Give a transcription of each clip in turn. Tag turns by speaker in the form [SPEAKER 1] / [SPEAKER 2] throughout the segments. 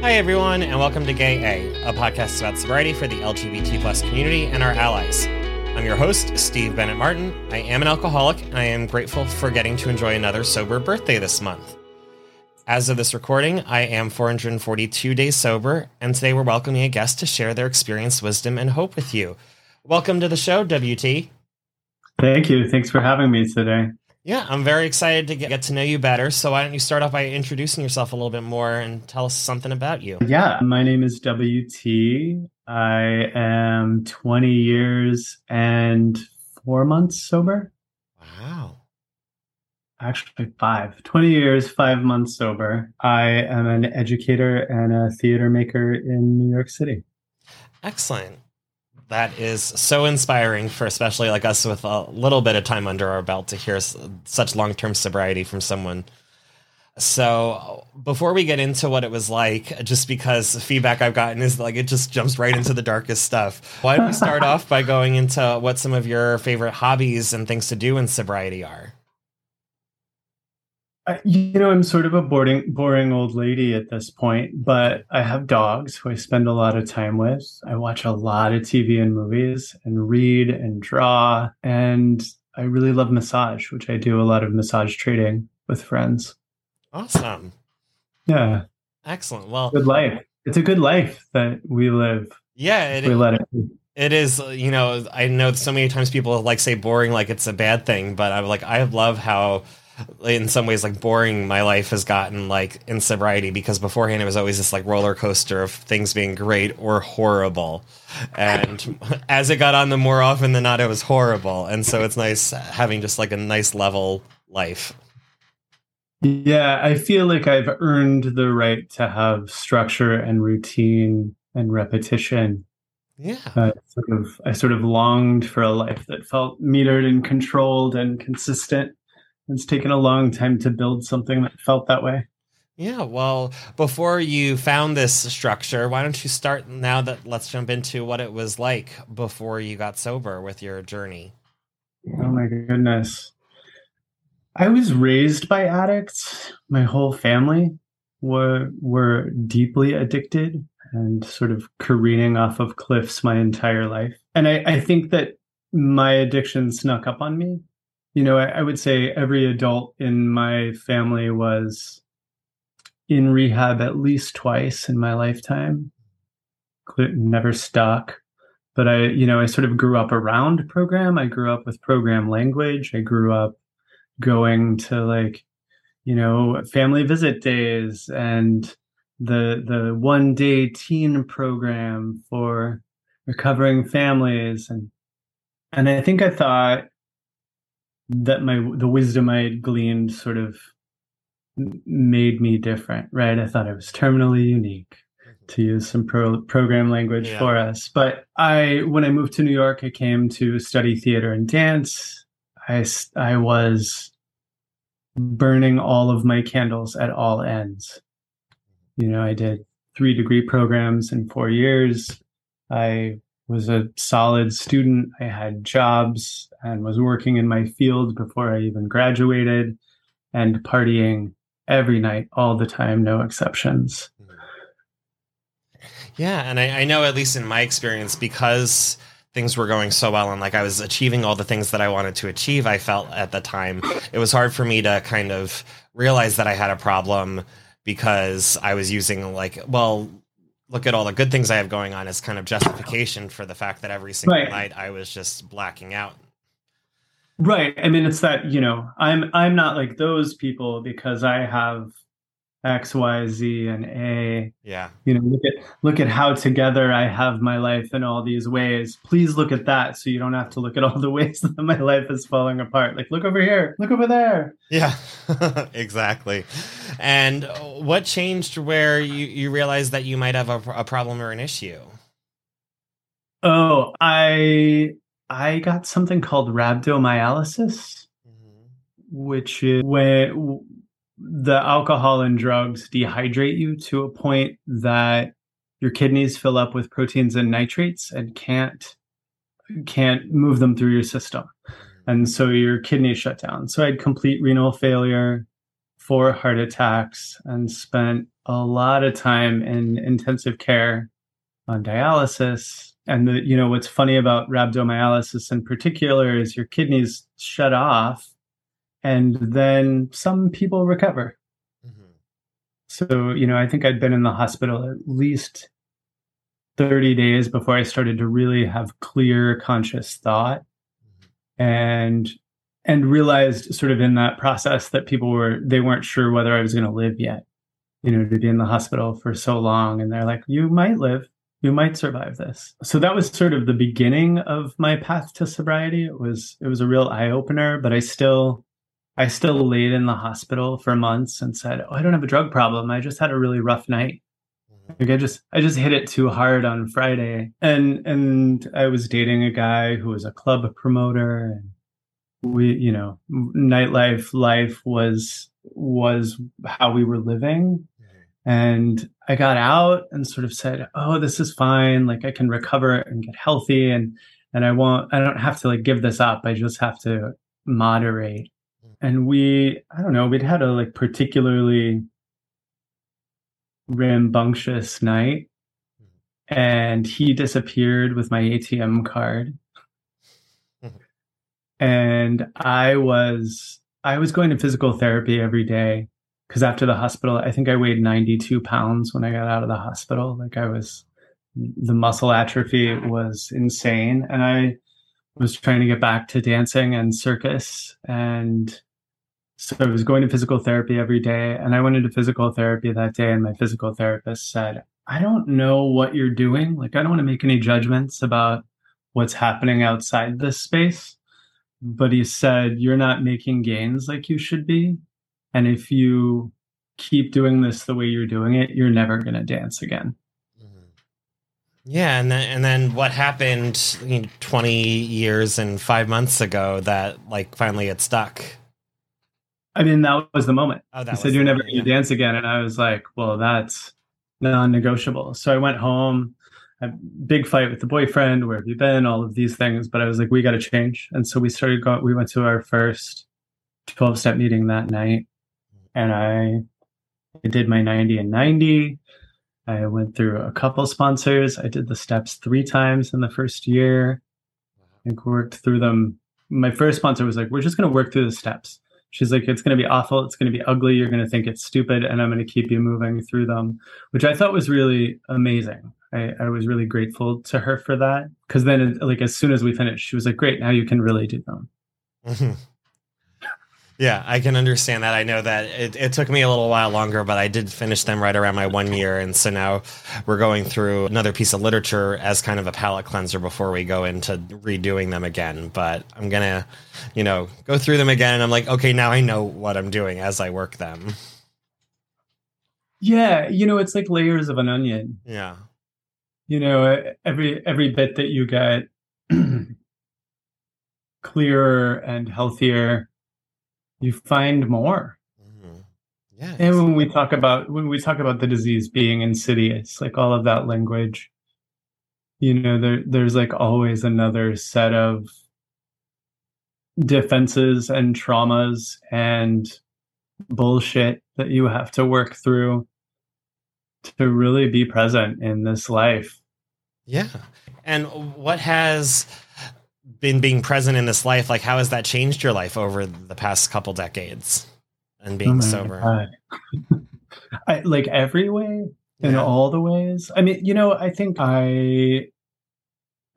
[SPEAKER 1] Hi, everyone, and welcome to Gay A, a podcast about sobriety for the LGBT plus community and our allies. I'm your host, Steve Bennett Martin. I am an alcoholic, and I am grateful for getting to enjoy another sober birthday this month. As of this recording, I am 442 days sober, and today we're welcoming a guest to share their experience, wisdom, and hope with you. Welcome to the show, WT.
[SPEAKER 2] Thank you. Thanks for having me today.
[SPEAKER 1] Yeah, I'm very excited to get to know you better. So, why don't you start off by introducing yourself a little bit more and tell us something about you?
[SPEAKER 2] Yeah, my name is WT. I am 20 years and four months sober.
[SPEAKER 1] Wow.
[SPEAKER 2] Actually, five. 20 years, five months sober. I am an educator and a theater maker in New York City.
[SPEAKER 1] Excellent that is so inspiring for especially like us with a little bit of time under our belt to hear such long-term sobriety from someone. So before we get into what it was like just because the feedback i've gotten is like it just jumps right into the darkest stuff. Why don't we start off by going into what some of your favorite hobbies and things to do in sobriety are
[SPEAKER 2] you know, I'm sort of a boring, boring old lady at this point, but I have dogs who I spend a lot of time with. I watch a lot of TV and movies and read and draw. And I really love massage, which I do a lot of massage trading with friends.
[SPEAKER 1] Awesome.
[SPEAKER 2] Yeah.
[SPEAKER 1] Excellent. Well,
[SPEAKER 2] good life. It's a good life that we live.
[SPEAKER 1] Yeah. It, we let it. It is, you know, I know so many times people like say boring like it's a bad thing, but I'm like, I love how in some ways like boring my life has gotten like in sobriety because beforehand it was always this like roller coaster of things being great or horrible. And as it got on the more often than not it was horrible. And so it's nice having just like a nice level life.
[SPEAKER 2] Yeah i feel like i've earned the right to have structure and routine and repetition.
[SPEAKER 1] Yeah.
[SPEAKER 2] Uh, sort of i sort of longed for a life that felt metered and controlled and consistent it's taken a long time to build something that felt that way.
[SPEAKER 1] Yeah, well, before you found this structure, why don't you start now that let's jump into what it was like before you got sober with your journey?
[SPEAKER 2] Oh my goodness. I was raised by addicts. My whole family were were deeply addicted and sort of careening off of cliffs my entire life. And I, I think that my addiction snuck up on me you know, I, I would say every adult in my family was in rehab at least twice in my lifetime. Never stuck. But I, you know, I sort of grew up around program. I grew up with program language. I grew up going to like, you know, family visit days and the the one day teen program for recovering families and and I think I thought that my the wisdom I had gleaned sort of made me different, right? I thought I was terminally unique mm-hmm. to use some pro- program language yeah. for us. But I, when I moved to New York, I came to study theater and dance. I, I was burning all of my candles at all ends. You know, I did three degree programs in four years. I was a solid student. I had jobs and was working in my field before I even graduated and partying every night, all the time, no exceptions. Hmm.
[SPEAKER 1] Yeah. And I, I know, at least in my experience, because things were going so well and like I was achieving all the things that I wanted to achieve, I felt at the time it was hard for me to kind of realize that I had a problem because I was using like, well, look at all the good things I have going on as kind of justification for the fact that every single
[SPEAKER 2] Right.
[SPEAKER 1] night I was just blacking out.
[SPEAKER 2] Right. I mean, it's that, you know, I'm I'm not like those people because I have X, Y, Z, and A.
[SPEAKER 1] Yeah.
[SPEAKER 2] You know, look at look at how together I have my life in all these ways. Please look at that so you don't have to look at all the ways that my life is falling apart. Like, look over here, look over there.
[SPEAKER 1] Yeah, exactly. And uh, what changed where you, you realized that you might have a, a problem or an issue?
[SPEAKER 2] Oh, I I got something called rhabdomyolysis. Mm-hmm. which is when the alcohol and drugs dehydrate you to a point that your kidneys fill up with proteins and nitrates and can't can't move them through your system. Mm. And so your kidneys shut down. So i had complete renal failure four heart attacks and spent a lot of time in intensive care on dialysis. And the you know what's funny about rhabdomyolysis in particular is your kidneys shut off and then some people recover.
[SPEAKER 1] Mhm.
[SPEAKER 2] So, you know, I think I'd been in the hospital at least 30 days before I started to really have clear conscious thought and and realized sort of in that process that people were they weren't sure whether I was going to live yet. You know, to be in the hospital for so long and they're like you might live, you might survive this. So that was sort of the beginning of my path to sobriety. It was it was a real eye opener, but I still I still laid in the hospital for months and said, "Oh, I don't have a drug problem. I just had a really rough night. Mm-hmm. Like I just I just hit it too hard on Friday." And and I was dating a guy who was a club promoter and we, you know, nightlife life was was how we were living. Mm-hmm. And I got out and sort of said, "Oh, this is fine. Like I can recover and get healthy and and I won't I don't have to like give this up. I just have to moderate." And we i don't know we'd had a like particularly rambunctious night and he disappeared with my atm card. And i was i was going to physical therapy every day because after the hospital i think i weighed 92 pounds when i got out of the hospital. Like i was the muscle atrophy was insane and i was trying to get back to dancing and circus and so I was going to physical therapy every day and I went into physical therapy that day and my physical therapist said, "I don't know what you're doing. Like I don't want to make any judgments about what's happening outside this space." But he said, "You're not making gains like you should be, and if you keep doing this the way you're doing it, you're never going to dance again." Mm-hmm.
[SPEAKER 1] Yeah, and then and then what happened you know, twenty years and five months ago that like finally it stuck.
[SPEAKER 2] I mean, that was the moment.
[SPEAKER 1] Oh, that
[SPEAKER 2] he said you're never going to dance again. And i was like well that's non-negotiable. So i went home a big fight with the boyfriend where have you been? All of these things. But i was like we got to change. And so we started going we went to our first 12 step meeting that night. And i I did my 90 and 90 i went through a couple sponsors. I did the steps three times in the first year. I worked through them. My first sponsor was like we're just going to work through the steps She's like, it's going to be awful. It's going to be ugly. You're going to think it's stupid, and I'm going to keep you moving through them, which I thought was really amazing. I, I was really grateful to her for that because then, like, as soon as we finished, she was like, "Great, now you can really do them."
[SPEAKER 1] Mhm. Yeah, I can understand that. I know that it, it took me a little while longer, but I did finish them right around my one year. And so now we're going through another piece of literature as kind of a palate cleanser before we go into redoing them again. But I'm going to, you know, go through them again. And I'm like, okay, now I know what I'm doing as I work them.
[SPEAKER 2] Yeah, you know, it's like layers of an onion.
[SPEAKER 1] Yeah.
[SPEAKER 2] You know, every every bit that you get clearer and healthier, you find more.
[SPEAKER 1] Mhm. Yeah.
[SPEAKER 2] And when we talk about when we talk about the disease being insidious, like all of that language, you know, there there's like always another set of defenses and traumas and bullshit that you have to work through to really be present in this life.
[SPEAKER 1] Yeah. And what has been being present in this life? Like, how has that changed your life over the past couple decades and being
[SPEAKER 2] Oh
[SPEAKER 1] sober?
[SPEAKER 2] Uh, I, like every way, in
[SPEAKER 1] Yeah.
[SPEAKER 2] all the ways. I mean, you know, I think I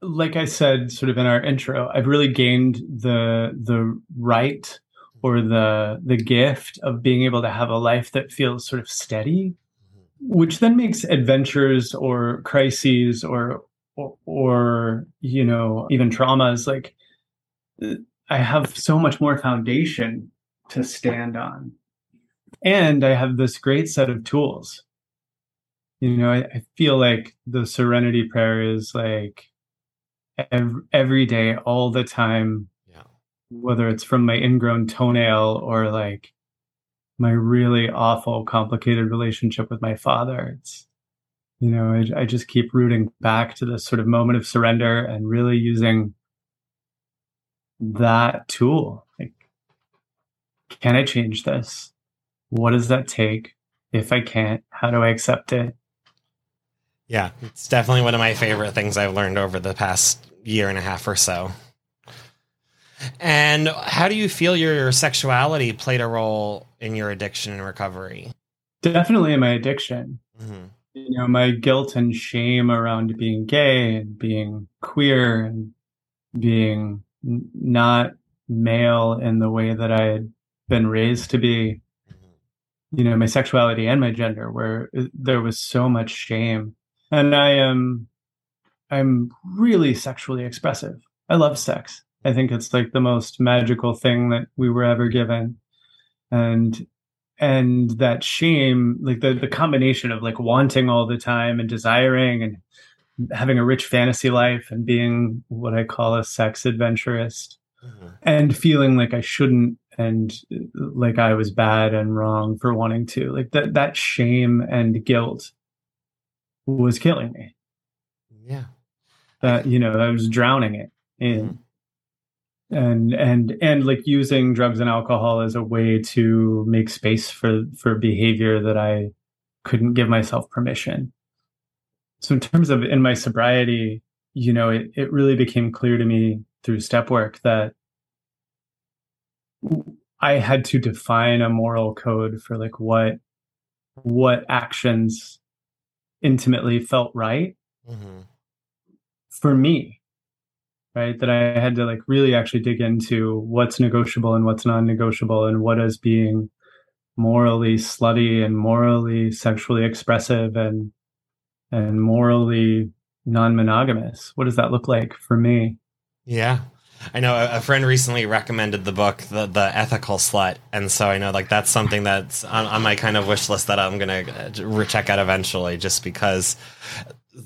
[SPEAKER 2] like I said sort of in our intro, I've really gained the the right or the the gift of being able to have a life that feels sort of steady, mm-hmm. which then makes adventures or crises or or, or you know, even traumas like I have so much more foundation to stand on. And I have this great set of tools you know I, I feel like the serenity prayer is like every, every day all the time
[SPEAKER 1] Yeah.
[SPEAKER 2] whether it's from my ingrown toenail or like my really awful complicated relationship with my father it's you know I, I just keep rooting back to this sort of moment of surrender and really using that tool. Like can i change this? What does that take? If i can't how do i accept it?
[SPEAKER 1] Yeah, it's definitely one of my favorite things I've learned over the past year and a half or so. And how do you feel your sexuality played a role in your addiction and recovery?
[SPEAKER 2] definitely in my addiction.
[SPEAKER 1] Hmm
[SPEAKER 2] you know my guilt and shame around being gay and being queer and being n- not male in the way that i had been raised to be. You know my sexuality and my gender where uh, there was so much shame. And i am i'm really sexually expressive. I love sex. I think it's like the most magical thing that we were ever given. And and that shame like the the combination of like wanting all the time and desiring and having a rich fantasy life and being what i call a sex adventurist
[SPEAKER 1] hmm
[SPEAKER 2] and feeling like I shouldn't and like I was bad and wrong for wanting to. Like that that shame and guilt was killing me.
[SPEAKER 1] Yeah.
[SPEAKER 2] That you know, I was drowning it in. And and and like using drugs and alcohol as a way to make space for for behavior that I couldn't give myself permission. So in terms of in my sobriety, you know, it, it really became clear to me through step work that I had to define a moral code for like what what actions intimately felt right
[SPEAKER 1] hmm
[SPEAKER 2] for me right that i had to like really actually dig into what's negotiable and what's non-negotiable and what is being morally slutty and morally sexually expressive and and morally non-monogamous what does that look like for me
[SPEAKER 1] Yeah. I know a, friend recently recommended the book, the, the Ethical Slut. And so I know like that's something that's on, on my kind of wish list that I'm going to uh, check out eventually just because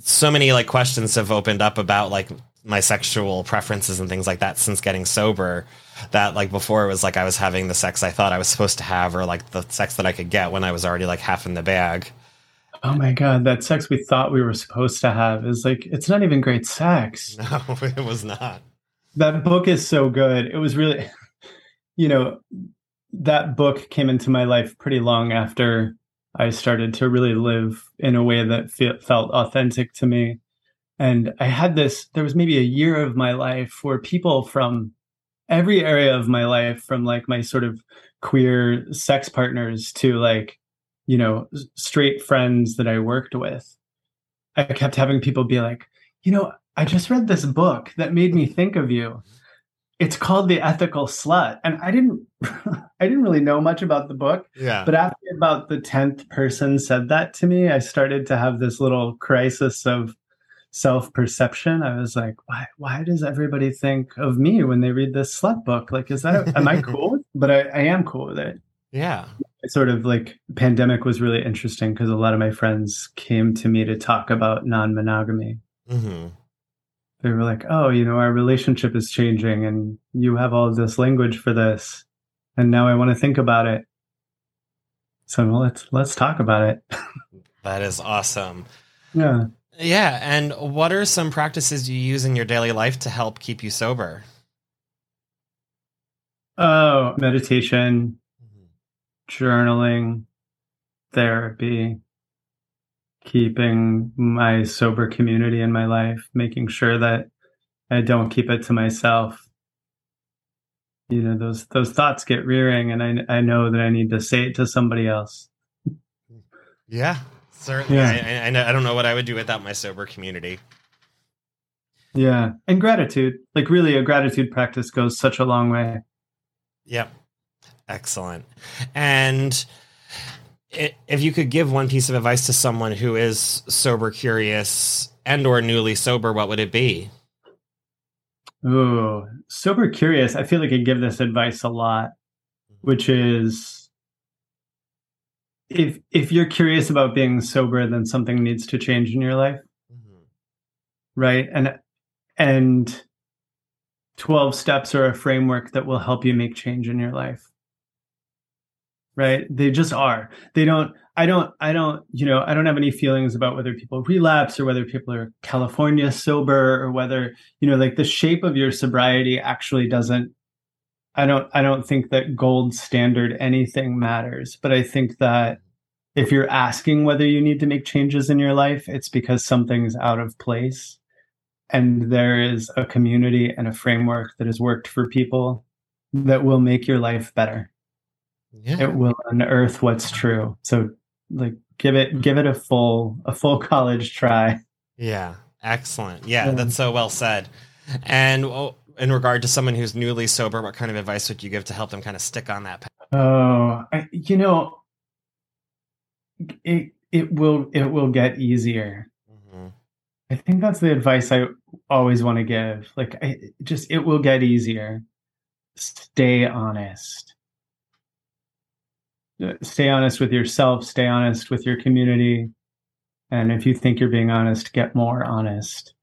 [SPEAKER 1] so many like questions have opened up about like my sexual preferences and things like that since getting sober that like before it was like I was having the sex I thought I was supposed to have or like the sex that I could get when I was already like half in the bag.
[SPEAKER 2] oh my god that sex we thought we were supposed to have is like it's not even great sex
[SPEAKER 1] No, it was not.
[SPEAKER 2] that book is so good. It was really, you know, that book came into my life pretty long after I started to really live in a way that fe- felt authentic to me. And I had this, there was maybe a year of my life where people from every area of my life, from like my sort of queer sex partners to like, you know, straight friends that I worked with, I kept having people be like, you know, I just read this book that made me think of you. Mm-hmm. It's called The Ethical Slut. And I didn't I didn't really know much about the book,
[SPEAKER 1] Yeah.
[SPEAKER 2] but after about the 10th person said that to me, I started to have this little crisis of self-perception. I was like, why why does everybody think of me when they read this slut book? Like, is that am I cool? But I, I am cool with it
[SPEAKER 1] yeah.
[SPEAKER 2] It's sort of like pandemic was really interesting because a lot of my friends came to me to talk about non-monogamy
[SPEAKER 1] hmm
[SPEAKER 2] they were like oh you know our relationship is changing and you have all this language for this and now i want to think about it so let's let's talk about it
[SPEAKER 1] That is awesome.
[SPEAKER 2] yeah
[SPEAKER 1] Yeah, and what are some practices you use in your daily life to help keep you sober?
[SPEAKER 2] oh meditation mm-hmm. journaling therapy keeping my sober community in my life making sure that i don't keep it to myself. You know those those thoughts get rearing and i i know that i need to say it to somebody else.
[SPEAKER 1] Yeah, Certainly, yeah. I, I, I don't know what I would do without my sober community.
[SPEAKER 2] Yeah, and gratitude, like really, a gratitude practice goes such a long way.
[SPEAKER 1] Yep, excellent. And if you could give one piece of advice to someone who is sober curious and or newly sober what would it be
[SPEAKER 2] oh sober curious i feel like i give this advice a lot which is if if you're curious about being sober then something needs to change in your life. Mm-hmm. right? And and 12 steps are a framework that will help you make change in your life. Right? They just are. They don't i don't i don't you know i don't have any feelings about whether people relapse or whether people are california sober or whether you know like the shape of your sobriety actually doesn't i don't i don't think that gold standard anything matters but i think that if you're asking whether you need to make changes in your life it's because something's out of place and there is a community and a framework that has worked for people that will make your life better yeah. it will unearth what's true. So like give it give it a full a full college try.
[SPEAKER 1] Yeah, excellent. Yeah, yeah. that's so well said. And well, in regard to someone who's newly sober, what kind of advice would you give to help them kind of stick on that path?
[SPEAKER 2] Oh, I, you know, it it will it will get easier. Mm-hmm. I think that's the advice I always want to give. Like, I, just it will get easier. Stay honest stay honest with yourself, stay honest with your community. And if you think you're being honest, get more honest.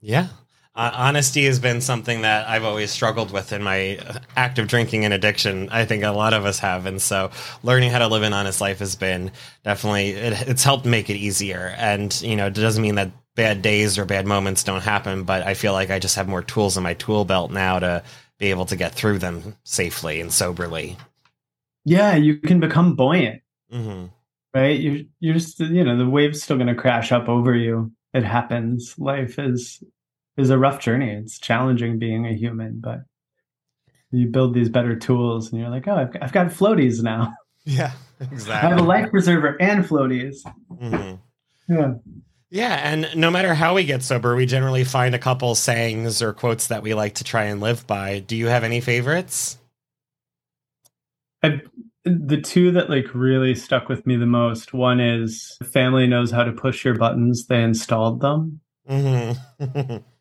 [SPEAKER 1] Yeah. Uh, honesty has been something that I've always struggled with in my active drinking and addiction. I think a lot of us have. And so learning how to live an honest life has been definitely, it, it's helped make it easier. And, you know, it doesn't mean that bad days or bad moments don't happen, but I feel like I just have more tools in my tool belt now to be able to get through them safely and soberly
[SPEAKER 2] yeah, you can become buoyant. Mm-hmm. Right? You're you're just you know the wave's still going to crash up over you. It happens. Life is is a rough journey. It's challenging being a human, but you build these better tools, and you're like, oh, I've got, I've got floaties now.
[SPEAKER 1] Yeah, exactly.
[SPEAKER 2] I have a life preserver and floaties.
[SPEAKER 1] Mm-hmm. Yeah. Yeah, and no matter how we get sober, we generally find a couple sayings or quotes that we like to try and live by. Do you have any favorites?
[SPEAKER 2] I, the two that like really stuck with me the most one is family knows how to push your buttons they installed them mm-hmm.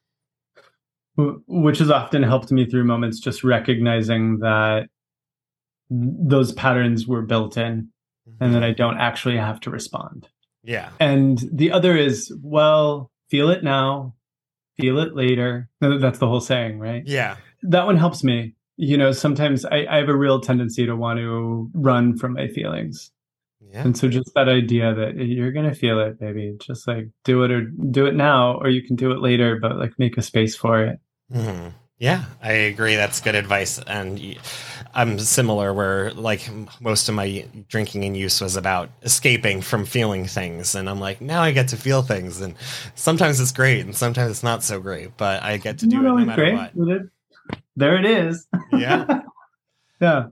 [SPEAKER 2] which has often helped me through moments just recognizing that those patterns were built in mm-hmm. and that i don't actually have to respond.
[SPEAKER 1] Yeah.
[SPEAKER 2] And the other is well feel it now feel it later. That's the whole saying right?
[SPEAKER 1] Yeah.
[SPEAKER 2] That one helps me. You know, sometimes I, I have a real tendency to want to run from my feelings. Yeah. And so just that idea that you're going to feel it, baby, just like do it or do it now, or you can do it later, but like make a space for it.
[SPEAKER 1] Mm-hmm. Yeah, I agree. That's good advice. And I'm similar where like most of my drinking and use was about escaping from feeling things. And I'm like, now I get to feel things. And sometimes it's great and sometimes it's not so great, but I get to do it no matter great. what
[SPEAKER 2] there it is.
[SPEAKER 1] Yeah.
[SPEAKER 2] yeah.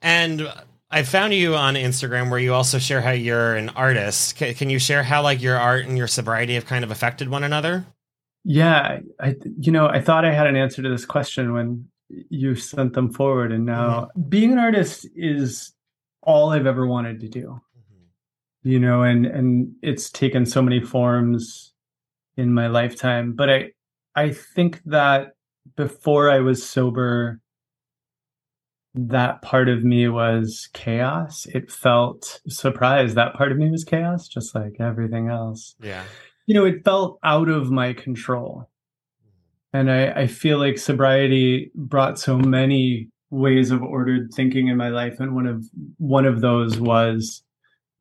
[SPEAKER 1] And I found you on Instagram where you also share how you're an artist. C- can you share how like your art and your sobriety have kind of affected one another?
[SPEAKER 2] Yeah, I you know, I thought I had an answer to this question when you sent them forward and now mm-hmm. being an artist is all I've ever wanted to do. Mm-hmm. You know, and and it's taken so many forms in my lifetime, but I I think that before I was sober, that part of me was chaos. It felt surprise. That part of me was chaos, just like everything else.
[SPEAKER 1] Yeah.
[SPEAKER 2] You know, it felt out of my control. And I, I feel like sobriety brought so many ways of ordered thinking in my life. And one of one of those was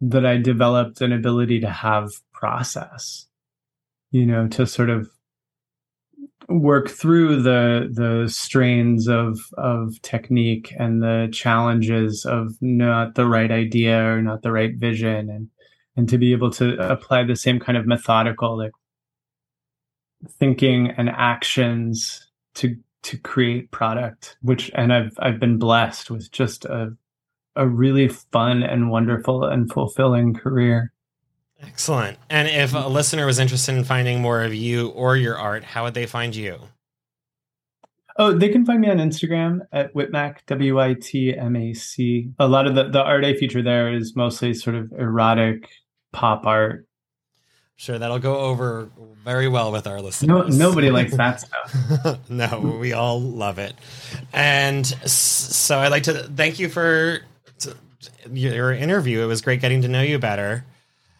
[SPEAKER 2] that I developed an ability to have process, you know, to sort of work through the the strains of of technique and the challenges of not the right idea or not the right vision and and to be able to apply the same kind of methodical like thinking and actions to to create product which and I've I've been blessed with just a a really fun and wonderful and fulfilling career
[SPEAKER 1] Excellent. And if a listener was interested in finding more of you or your art, how would they find you?
[SPEAKER 2] Oh, they can find me on Instagram at Witmac, W I T M A C. A lot of the, the art I feature there is mostly sort of erotic pop art.
[SPEAKER 1] Sure, that'll go over very well with our listeners.
[SPEAKER 2] No, nobody likes that stuff.
[SPEAKER 1] no, we all love it. And so I'd like to thank you for your interview. It was great getting to know you better.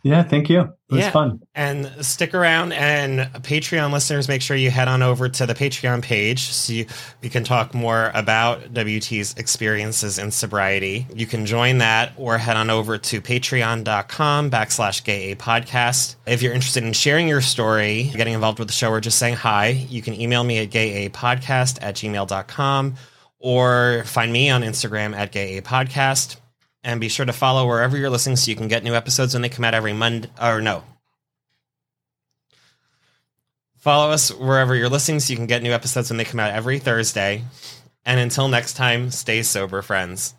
[SPEAKER 2] Yeah, thank you. It was
[SPEAKER 1] yeah.
[SPEAKER 2] fun.
[SPEAKER 1] And stick around. And Patreon listeners, make sure you head on over to the Patreon page so you, we can talk more about WT's experiences in sobriety. You can join that or head on over to patreon.com backslash gay podcast. If you're interested in sharing your story, getting involved with the show, or just saying hi, you can email me at gayapodcast at gmail.com or find me on Instagram at gayapodcast. And be sure to follow wherever you're listening so you can get new episodes when they come out every Monday. Or no. Follow us wherever you're listening so you can get new episodes when they come out every Thursday. And until next time, stay sober, friends.